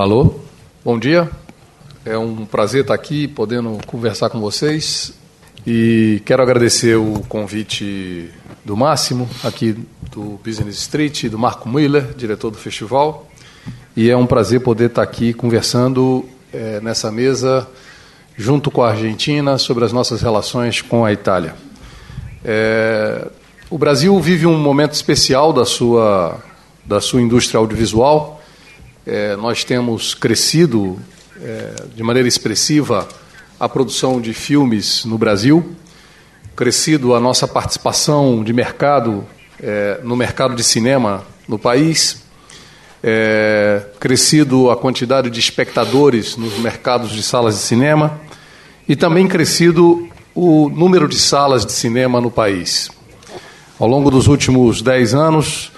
Alô, bom dia. É um prazer estar aqui podendo conversar com vocês e quero agradecer o convite do Máximo, aqui do Business Street, do Marco Miller, diretor do festival. E é um prazer poder estar aqui conversando é, nessa mesa junto com a Argentina sobre as nossas relações com a Itália. É, o Brasil vive um momento especial da sua, da sua indústria audiovisual é, nós temos crescido é, de maneira expressiva a produção de filmes no Brasil, crescido a nossa participação de mercado é, no mercado de cinema no país, é, crescido a quantidade de espectadores nos mercados de salas de cinema e também crescido o número de salas de cinema no país. Ao longo dos últimos dez anos,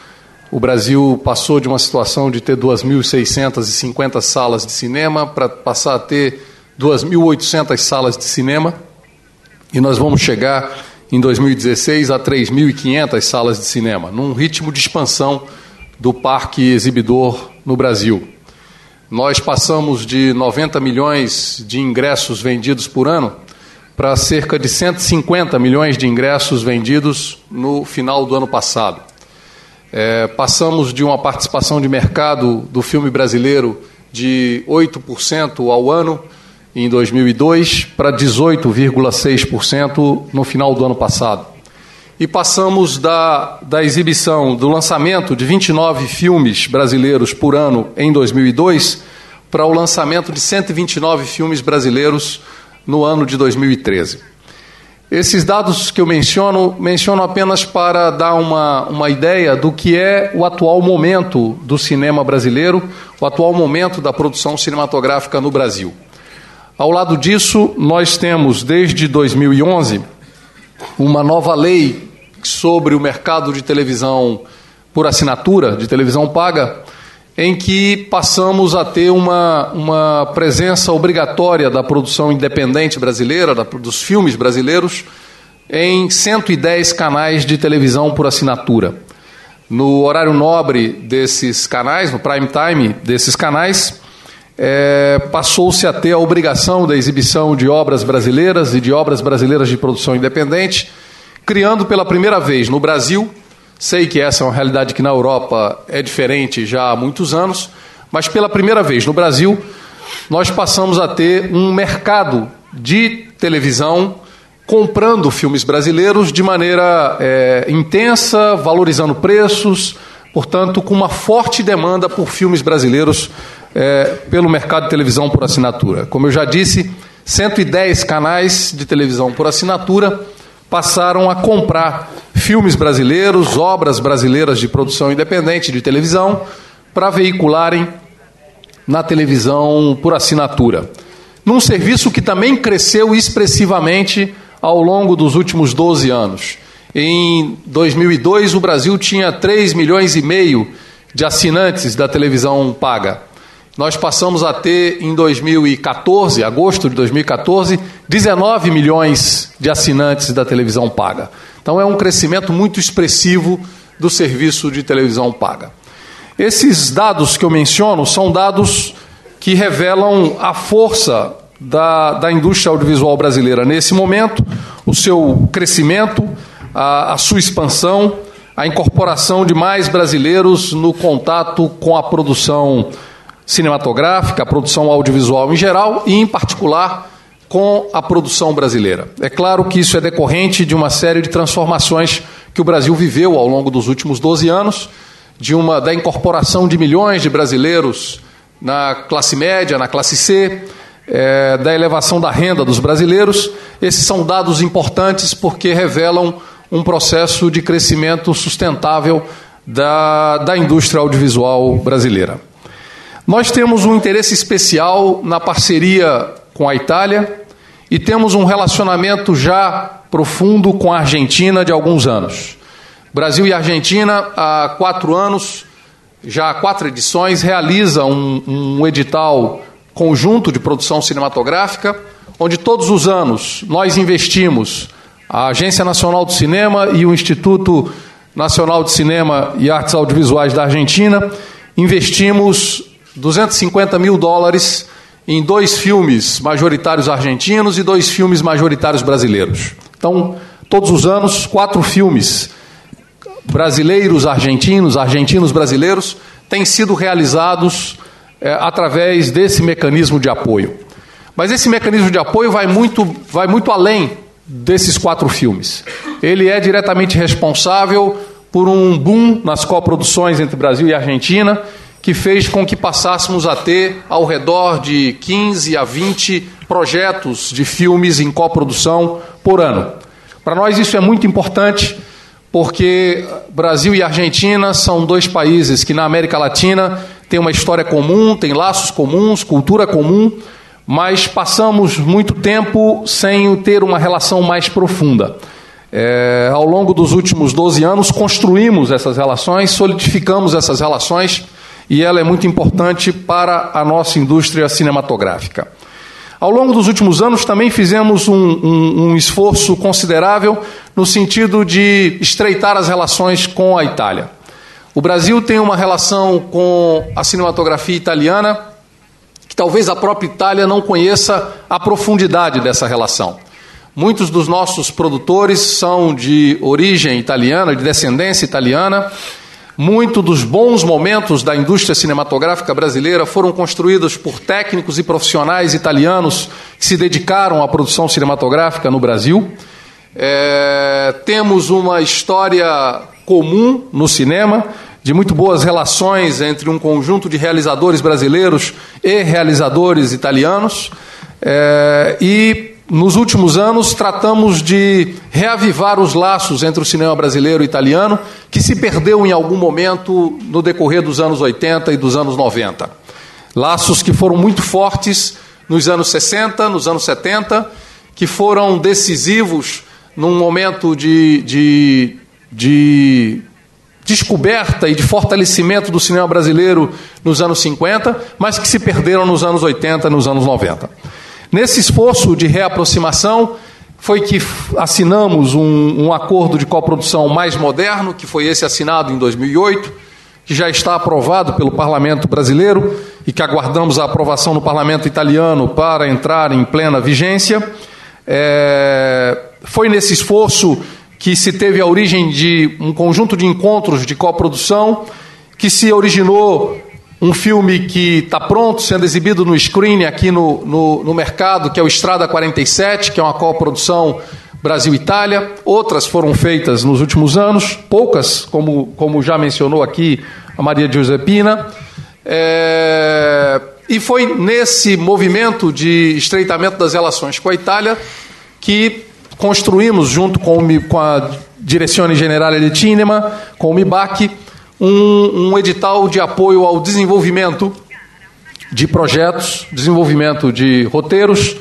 o Brasil passou de uma situação de ter 2.650 salas de cinema para passar a ter 2.800 salas de cinema. E nós vamos chegar em 2016 a 3.500 salas de cinema, num ritmo de expansão do parque exibidor no Brasil. Nós passamos de 90 milhões de ingressos vendidos por ano para cerca de 150 milhões de ingressos vendidos no final do ano passado. É, passamos de uma participação de mercado do filme brasileiro de 8% ao ano em 2002 para 18,6% no final do ano passado. E passamos da, da exibição, do lançamento de 29 filmes brasileiros por ano em 2002 para o lançamento de 129 filmes brasileiros no ano de 2013. Esses dados que eu menciono, menciono apenas para dar uma, uma ideia do que é o atual momento do cinema brasileiro, o atual momento da produção cinematográfica no Brasil. Ao lado disso, nós temos, desde 2011, uma nova lei sobre o mercado de televisão por assinatura, de televisão paga, em que passamos a ter uma, uma presença obrigatória da produção independente brasileira, da, dos filmes brasileiros, em 110 canais de televisão por assinatura. No horário nobre desses canais, no prime time desses canais, é, passou-se a ter a obrigação da exibição de obras brasileiras e de obras brasileiras de produção independente, criando pela primeira vez no Brasil Sei que essa é uma realidade que na Europa é diferente já há muitos anos, mas pela primeira vez no Brasil, nós passamos a ter um mercado de televisão comprando filmes brasileiros de maneira é, intensa, valorizando preços, portanto, com uma forte demanda por filmes brasileiros é, pelo mercado de televisão por assinatura. Como eu já disse, 110 canais de televisão por assinatura passaram a comprar filmes brasileiros, obras brasileiras de produção independente de televisão, para veicularem na televisão por assinatura. Num serviço que também cresceu expressivamente ao longo dos últimos 12 anos. Em 2002, o Brasil tinha 3 milhões e meio de assinantes da televisão paga. Nós passamos a ter, em 2014, agosto de 2014, 19 milhões de assinantes da televisão paga. Então é um crescimento muito expressivo do serviço de televisão paga. Esses dados que eu menciono são dados que revelam a força da, da indústria audiovisual brasileira nesse momento, o seu crescimento, a, a sua expansão, a incorporação de mais brasileiros no contato com a produção cinematográfica, a produção audiovisual em geral e, em particular, com a produção brasileira. É claro que isso é decorrente de uma série de transformações que o Brasil viveu ao longo dos últimos 12 anos, de uma da incorporação de milhões de brasileiros na classe média, na classe C, é, da elevação da renda dos brasileiros. Esses são dados importantes porque revelam um processo de crescimento sustentável da, da indústria audiovisual brasileira. Nós temos um interesse especial na parceria com a Itália e temos um relacionamento já profundo com a Argentina de alguns anos. Brasil e Argentina, há quatro anos, já há quatro edições, realiza um, um edital conjunto de produção cinematográfica, onde todos os anos nós investimos, a Agência Nacional do Cinema e o Instituto Nacional de Cinema e Artes Audiovisuais da Argentina, investimos 250 mil dólares em dois filmes majoritários argentinos e dois filmes majoritários brasileiros. Então, todos os anos, quatro filmes brasileiros argentinos, argentinos brasileiros, têm sido realizados é, através desse mecanismo de apoio. Mas esse mecanismo de apoio vai muito, vai muito além desses quatro filmes. Ele é diretamente responsável por um boom nas coproduções entre Brasil e Argentina, que fez com que passássemos a ter ao redor de 15 a 20 projetos de filmes em coprodução por ano. Para nós isso é muito importante, porque Brasil e Argentina são dois países que na América Latina têm uma história comum, têm laços comuns, cultura comum, mas passamos muito tempo sem ter uma relação mais profunda. É, ao longo dos últimos 12 anos, construímos essas relações, solidificamos essas relações e ela é muito importante para a nossa indústria cinematográfica. Ao longo dos últimos anos, também fizemos um, um, um esforço considerável no sentido de estreitar as relações com a Itália. O Brasil tem uma relação com a cinematografia italiana que talvez a própria Itália não conheça a profundidade dessa relação. Muitos dos nossos produtores são de origem italiana, de descendência italiana, muito dos bons momentos da indústria cinematográfica brasileira foram construídos por técnicos e profissionais italianos que se dedicaram à produção cinematográfica no Brasil. É, temos uma história comum no cinema, de muito boas relações entre um conjunto de realizadores brasileiros e realizadores italianos. É, e nos últimos anos, tratamos de reavivar os laços entre o cinema brasileiro e italiano, que se perdeu em algum momento no decorrer dos anos 80 e dos anos 90. Laços que foram muito fortes nos anos 60, nos anos 70, que foram decisivos num momento de, de, de descoberta e de fortalecimento do cinema brasileiro nos anos 50, mas que se perderam nos anos 80 e nos anos 90. Nesse esforço de reaproximação, foi que assinamos um, um, acordo de coprodução mais moderno, que foi esse assinado em 2008, que já está aprovado pelo Parlamento brasileiro e que aguardamos a aprovação no Parlamento italiano para entrar em plena vigência. É, foi nesse esforço que se teve a origem de um conjunto de encontros de coprodução que se originou um filme que está pronto, sendo exibido no screen aqui no, no, no, mercado, que é o Estrada 47, que é uma coprodução Brasil-Itália. Outras foram feitas nos últimos anos, poucas, como, como já mencionou aqui a Maria Giuseppina. É, e foi nesse movimento de estreitamento das relações com a Itália que construímos, junto com, com a Direzione Generale di Cinema, com o MIBAC, um, um edital de apoio ao desenvolvimento de projetos, desenvolvimento de roteiros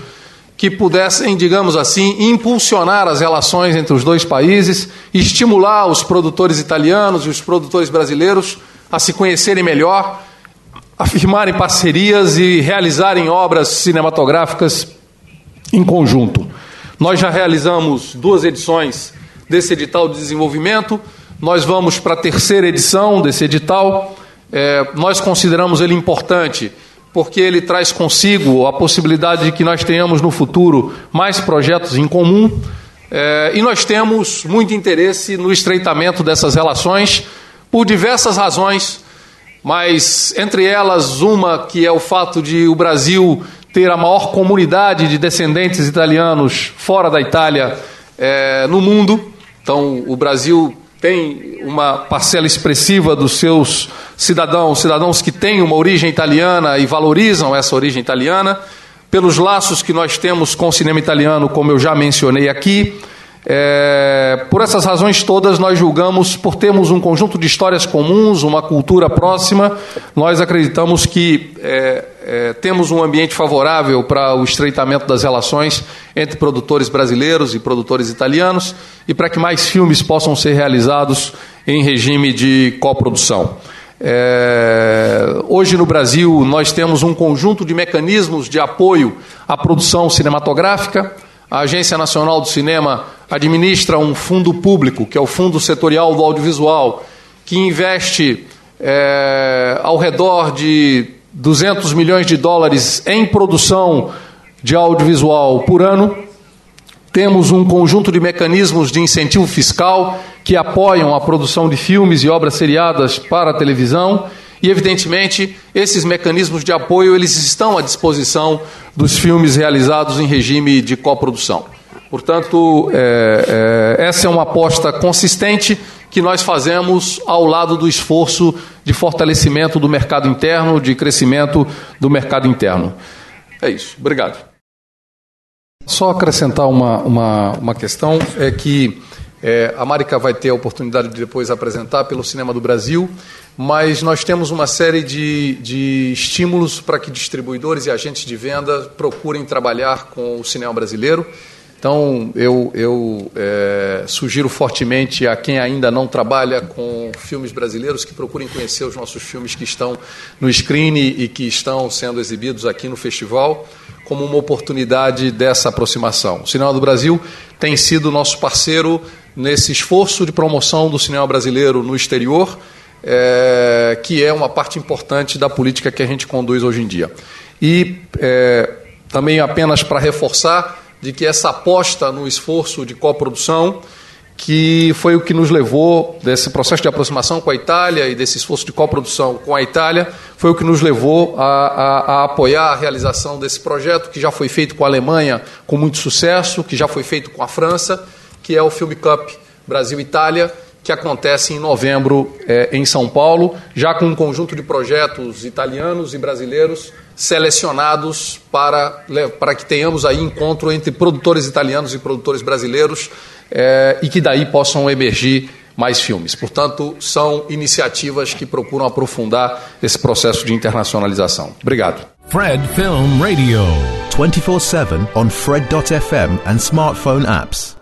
que pudessem, digamos assim, impulsionar as relações entre os dois países, estimular os produtores italianos e os produtores brasileiros a se conhecerem melhor, a firmarem parcerias e realizarem obras cinematográficas em conjunto. Nós já realizamos duas edições desse edital de desenvolvimento. Nós vamos para a terceira edição desse edital. É, nós consideramos ele importante porque ele traz consigo a possibilidade de que nós tenhamos no futuro mais projetos em comum. É, e nós temos muito interesse no estreitamento dessas relações por diversas razões, mas entre elas uma que é o fato de o Brasil ter a maior comunidade de descendentes italianos fora da Itália é, no mundo. Então, o Brasil tem uma parcela expressiva dos seus cidadãos, cidadãos que têm uma origem italiana e valorizam essa origem italiana, pelos laços que nós temos com o cinema italiano, como eu já mencionei aqui, é, por essas razões todas, nós julgamos, por termos um conjunto de histórias comuns, uma cultura próxima, nós acreditamos que é, é, temos um ambiente favorável para o estreitamento das relações entre produtores brasileiros e produtores italianos e para que mais filmes possam ser realizados em regime de coprodução. É, hoje no Brasil, nós temos um conjunto de mecanismos de apoio à produção cinematográfica a Agência Nacional do Cinema administra um fundo público, que é o Fundo Setorial do Audiovisual, que investe é, ao redor de 200 milhões de dólares em produção de audiovisual por ano. Temos um conjunto de mecanismos de incentivo fiscal que apoiam a produção de filmes e obras seriadas para a televisão. E, evidentemente, esses mecanismos de apoio eles estão à disposição dos filmes realizados em regime de coprodução. Portanto, é, é, essa é uma aposta consistente que nós fazemos ao lado do esforço de fortalecimento do mercado interno, de crescimento do mercado interno. É isso. Obrigado. Só acrescentar uma, uma, uma questão: é que é, a Marica vai ter a oportunidade de depois apresentar pelo Cinema do Brasil, mas nós temos uma série de, de estímulos para que distribuidores e agentes de venda procurem trabalhar com o cinema brasileiro. Então, eu, eu é, sugiro fortemente a quem ainda não trabalha com filmes brasileiros que procurem conhecer os nossos filmes que estão no screen e que estão sendo exibidos aqui no festival, como uma oportunidade dessa aproximação. O Cinema do Brasil tem sido nosso parceiro nesse esforço de promoção do cinema brasileiro no exterior, é, que é uma parte importante da política que a gente conduz hoje em dia. E é, também apenas para reforçar de que essa aposta no esforço de coprodução, que foi o que nos levou, desse processo de aproximação com a Itália e desse esforço de coprodução com a Itália, foi o que nos levou a, a, a, apoiar a realização desse projeto, que já foi feito com a Alemanha com muito sucesso, que já foi feito com a França, que é o Film Cup Brasil-Itália, que acontece em novembro é, em São Paulo, já com um conjunto de projetos italianos e brasileiros selecionados para, para que tenhamos aí encontro entre produtores italianos e produtores brasileiros é, e que daí possam emergir mais filmes. Portanto, são iniciativas que procuram aprofundar esse processo de internacionalização. Obrigado. Fred Film Radio 24/7 on fred.fm and smartphone apps.